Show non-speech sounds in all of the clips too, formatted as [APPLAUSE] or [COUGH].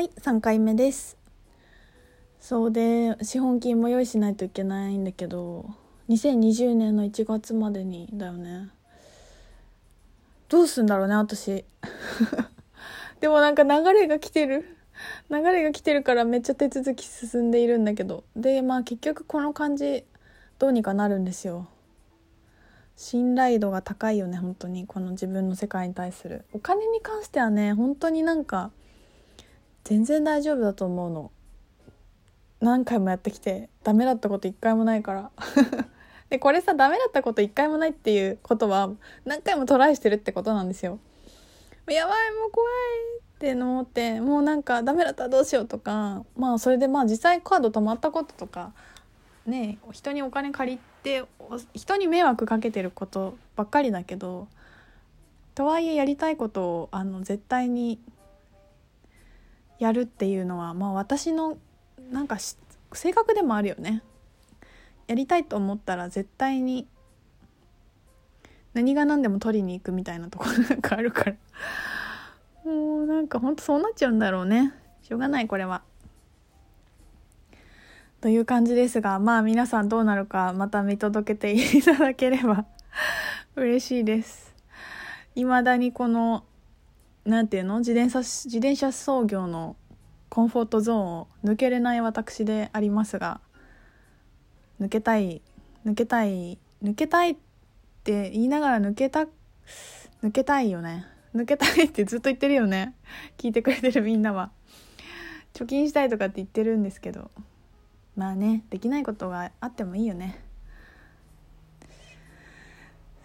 はい3回目です。そうで資本金も用意しないといけないんだけど2020年の1月までにだよね。どうすんだろうね私。[LAUGHS] でもなんか流れが来てる。流れが来てるからめっちゃ手続き進んでいるんだけど。でまあ結局この感じどうにかなるんですよ。信頼度が高いよね本当に。この自分の世界に対する。お金に関してはね本当になんか全然大丈夫だと思うの。何回もやってきてダメだったこと一回もないから。[LAUGHS] でこれさダメだったこと一回もないっていうことは何回もトライしてるってことなんですよ。やばいもう怖いって思ってもうなんかダメだったらどうしようとかまあそれでまあ実際カード止まったこととかね人にお金借りて人に迷惑かけてることばっかりだけどとはいえやりたいことをあの絶対にやるっていうのはまあ私のなんか性格でもあるよね。やりたいと思ったら絶対に何が何でも取りに行くみたいなところ [LAUGHS] なんかあるからもうなんかほんとそうなっちゃうんだろうねしょうがないこれは。という感じですがまあ皆さんどうなるかまた見届けていただければ [LAUGHS] 嬉しいです。未だにこの何て言うの？自転車自転車操業のコンフォートゾーンを抜けれない私でありますが抜けたい抜けたい抜けたいって言いながら抜けた抜けたいよね。抜けたいってずっと言ってるよね。聞いてくれてるみんなは。貯金したいとかって言ってるんですけどまあねできないことがあってもいいよね。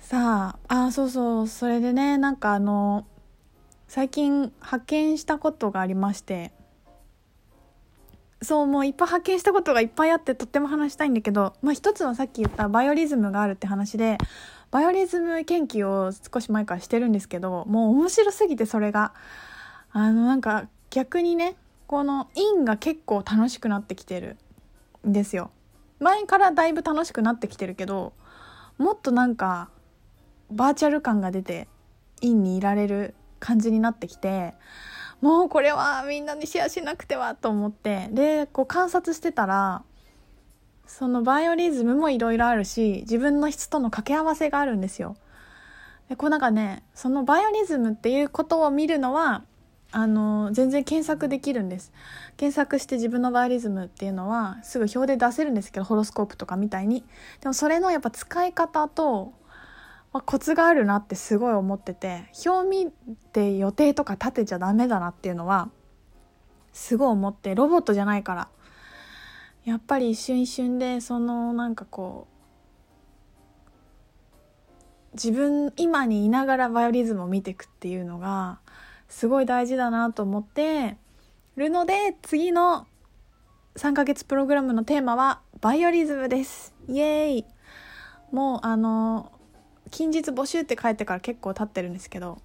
さああそうそう。それでねなんかあの最近発見したことがありましてそうもういっぱい発見したことがいっぱいあってとっても話したいんだけど、まあ、一つはさっき言ったバイオリズムがあるって話でバイオリズム研究を少し前からしてるんですけどもう面白すぎてそれがあのなんか逆にねこの陰が結構楽しくなってきてるんですよ。前からだいぶ楽しくなってきてるけどもっとなんかバーチャル感が出て陰にいられる感じになってきてもうこれはみんなにシェアしなくてはと思ってでこう観察してたらそのバイオリズムもいろいろあるし自分の質との掛け合わせがあるんですよ。でこうなんかねそのバイオリズムっていうことを見るのはあの全然検索できるんです検索して自分のバイオリズムっていうのはすぐ表で出せるんですけどホロスコープとかみたいにでもそれのやっぱ使い方と、まあ、コツがあるなってすごい思ってて表見て予定とか立てちゃダメだなっていうのはすごい思ってロボットじゃないから。やっぱり一瞬一瞬でそのなんかこう自分今にいながらバイオリズムを見ていくっていうのがすごい大事だなと思ってるので次の3ヶ月プログラムのテーマはバイオリズムです。イエーイ。もうあの近日募集って書いてから結構経ってるんですけど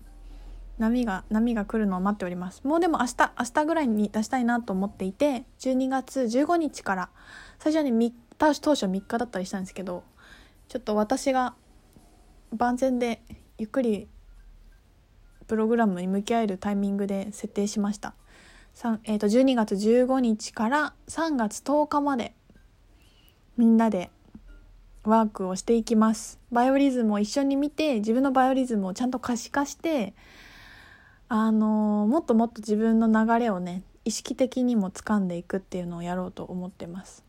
波が波が来るのを待っておりますもうでも明日明日ぐらいに出したいなと思っていて12月15日から最初に当初3日だったりしたんですけどちょっと私が万全でゆっくりプログラムに向き合えるタイミングで設定しました。えー、と12月15日から3月10日までみんなでワークをしていきます。バイオリズムを一緒に見て自分のバイオリズムをちゃんと可視化してあの、もっともっと自分の流れをね意識的にも掴んでいくっていうのをやろうと思ってます。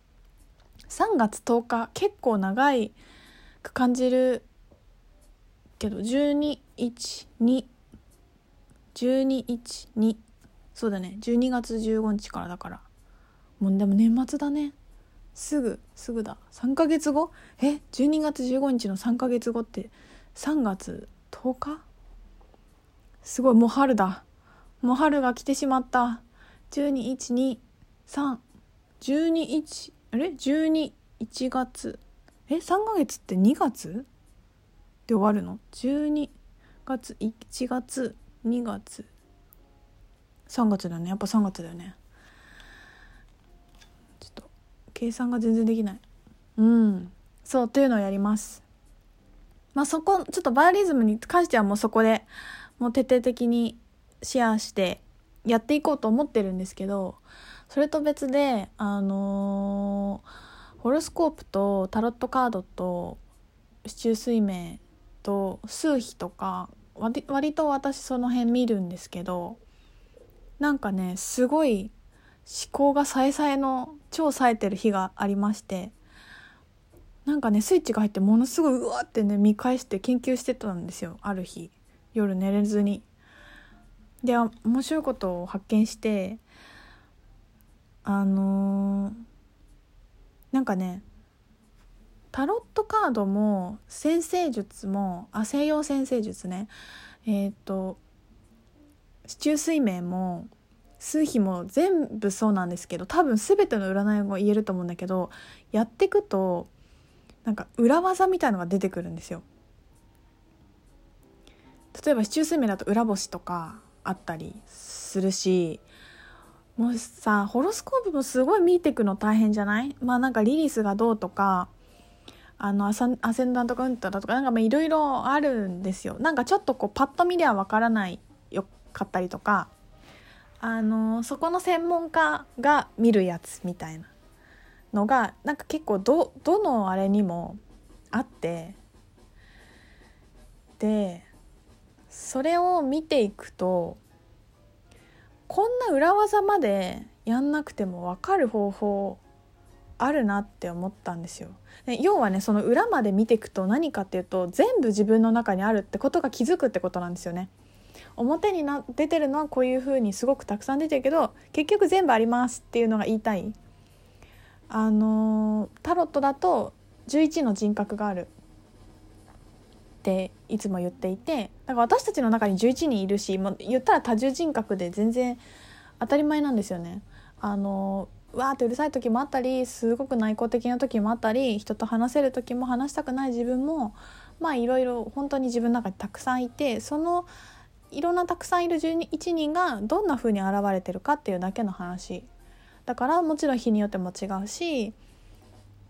3月10日結構長いく感じるけど1212 1212そうだね12月15日からだからもうでも年末だねすぐすぐだ。3ヶ月後？え12月15日の3ヶ月後って3月10日？すごいもう春だ。もう春が来てしまった。12123 121あれ？121月。え3ヶ月って2月？で終わるの？12月1月2月。3月だよね。やっぱ3月だよねちょっと計算が全然できない。うん。そうというのをやります。まあそこちょっとバイオリズムに関してはもうそこでもう徹底的にシェアしてやっていこうと思ってるんですけどそれと別であのー、ホロスコープとタロットカードと市中水明と数秘とか割割と私その辺見るんですけどなんかねすごい思考がさえさえの超冴えてる日がありましてなんかねスイッチが入ってものすごいうわってね見返して研究してたんですよ。ある日。夜寝れずに。で面白いことを発見してあのー、なんかねタロットカードも先生術もあ西洋先生術ね。えっ、ー、と市中水明も数秘も全部そうなんですけど多分全ての占いも言えると思うんだけどやってくとなんか裏技みたいのが出てくるんですよ。例えば市中水明だと裏星とかあったりするしもうさホロスコープもすごい見ていくの大変じゃない？まあなんかリリースがどうとかあのアセンダントカウンターだとかなんかいろいろあるんですよなんかちょっとこうパッと見ではわからないよかったりとかあのそこの専門家が見るやつみたいなのがなんか結構どどのあれにもあってでそれを見ていくとこんな裏技までやんなくても分かる方法あるなって思ったんですよ。要はねその裏まで見ていくと何かっていうと全部自分の中にあるってことが気づくってことなんですよね。表にな出てるのはこういう風にすごくたくさん出てるけど結局全部ありますっていうのが言いたい。あのタロットだと11の人格があるっていつも言っていてだから私たちの中に11人いるしもう言ったら多重人格で全然当たり前なんですよね。あのわーってうるさい時もあったりすごく内向的な時もあったり人と話せる時も話したくない自分もまあいろいろ本当に自分の中にたくさんいてそのいろんなたくさんいる11人がどんな風に現れてるかっていうだけの話だからもちろん日によっても違うし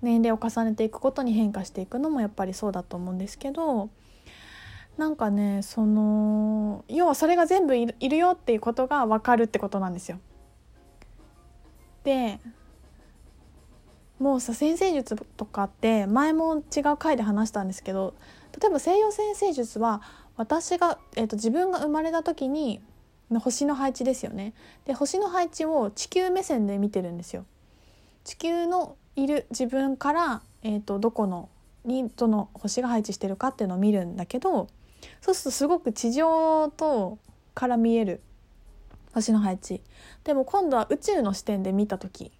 年齢を重ねていくことに変化していくのもやっぱりそうだと思うんですけどなんかねその要はそれが全部いるよっていうことが分かるってことなんですよ。でもうさ先生術とかって前も違う回で話したんですけど例えば西洋先生術は私が、えーと、自分が生まれた時に星の配置ですよねで星の配置を地球目線で見てるんですよ。地球のいる自分から、えーと、どこのにどの星が配置してるかっていうのを見るんだけどそうするとすごく地上とから見える星の配置でも今度は宇宙の視点で見た時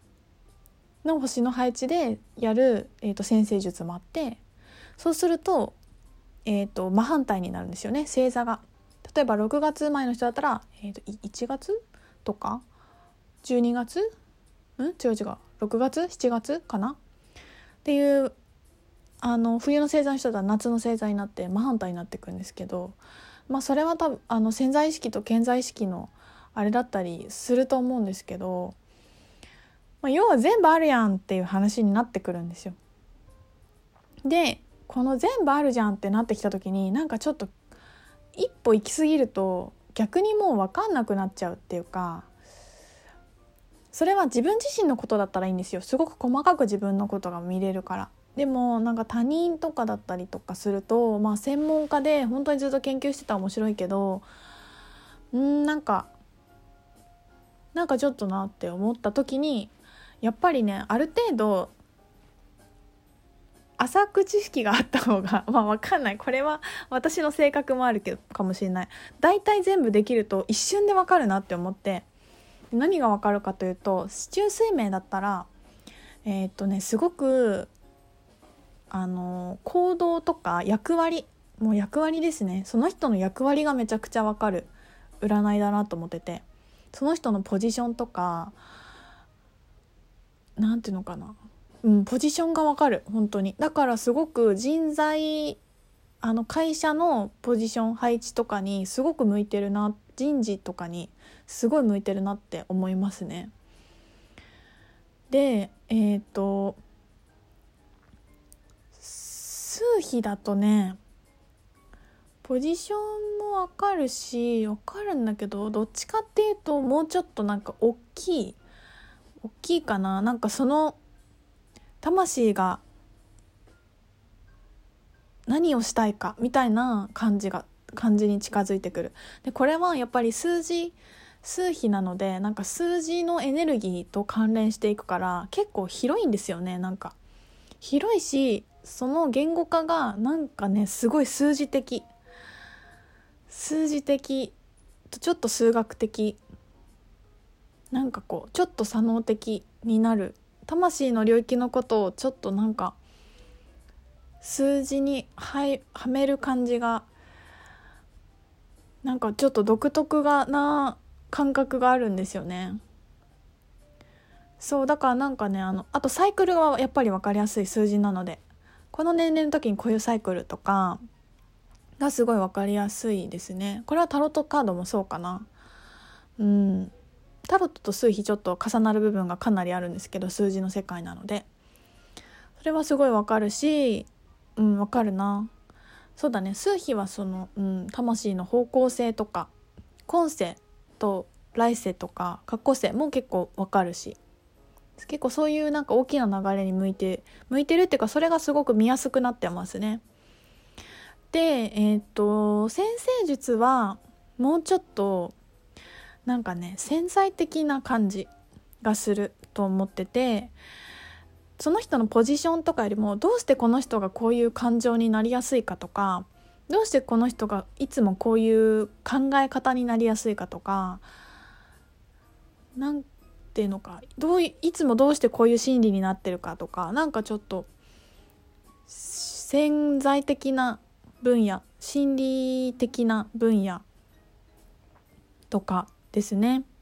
の星の配置でやる、えーと、先生術もあってそうすると,、えーと、真反対になるんですよね。星座が。例えば6月生まれの人だったら、えーと、と1月とか12月？うん？違う違う。6月？7月かな？っていうあの冬の星座の人だったら夏の星座になって真反対になっていくんですけど、まあ、それは多分あの潜在意識と健在意識のあれだったりすると思うんですけど、まあ、要は全部あるやんっていう話になってくるんですよ。でこの全部あるじゃんってなってきた時になんかちょっと一歩行き過ぎると逆にもう分かんなくなっちゃうっていうかそれは自分自身のことだったらいいんですよ。すごく細かく自分のことが見れるから。でもなんか他人とかだったりとかするとまあ専門家で本当にずっと研究してたら面白いけどうんなんかなんかちょっとなって思った時にやっぱりねある程度浅く知識があった方が [LAUGHS] まあ分かんない。これは私の性格もあるけどかもしれない。大体全部できると一瞬で分かるなって思って何が分かるかというと市中水明だったらえー、っとねすごくあの行動とか役割もう役割ですね。その人の役割がめちゃくちゃわかる。占いだなと思ってて。その人のポジションとか何ていうのかな、うん、ポジションがわかる。本当に。だからすごく人材あの会社のポジション配置とかにすごく向いてるな人事とかにすごい向いてるなって思いますね。でえっ、ー、と数比だとねポジションもわかるしわかるんだけどどっちかっていうともうちょっとなんか大きい大きいかな。なんかその魂が何をしたいかみたいな感じが感じに近づいてくる。でこれはやっぱり数字数比なのでなんか数字のエネルギーと関連していくから結構広いんですよね。なんか広いしその言語化がなんかねすごい数字的数字的とちょっと数学的なんかこうちょっと左脳的になる魂の領域のことをちょっとなんか数字にははめる感じがなんかちょっと独特がな感覚があるんですよね。そうだからなんかねあのあとサイクルはやっぱり分かりやすい数字なのでこの年齢の時にこういうサイクルとかがすごい分かりやすいですね。これはタロットカードもそうかな。うん。タロットと数比ちょっと重なる部分がかなりあるんですけど数字の世界なので。それはすごい分かるしうん分かるな。そうだね。数比はその、うん、魂の方向性とか今世と来世とか過去世も結構分かるし。結構そういうなんか大きな流れに向いて向いてるっていうかそれがすごく見やすくなってますね。でえっ、と先生術はもうちょっとなんかね繊細的な感じがすると思っててその人のポジションとかよりもどうしてこの人がこういう感情になりやすいかとかどうしてこの人がいつもこういう考え方になりやすいかとかなんていうのかどういつもどうしてこういう心理になってるかとかなんかちょっと潜在的な分野心理的な分野とかですね。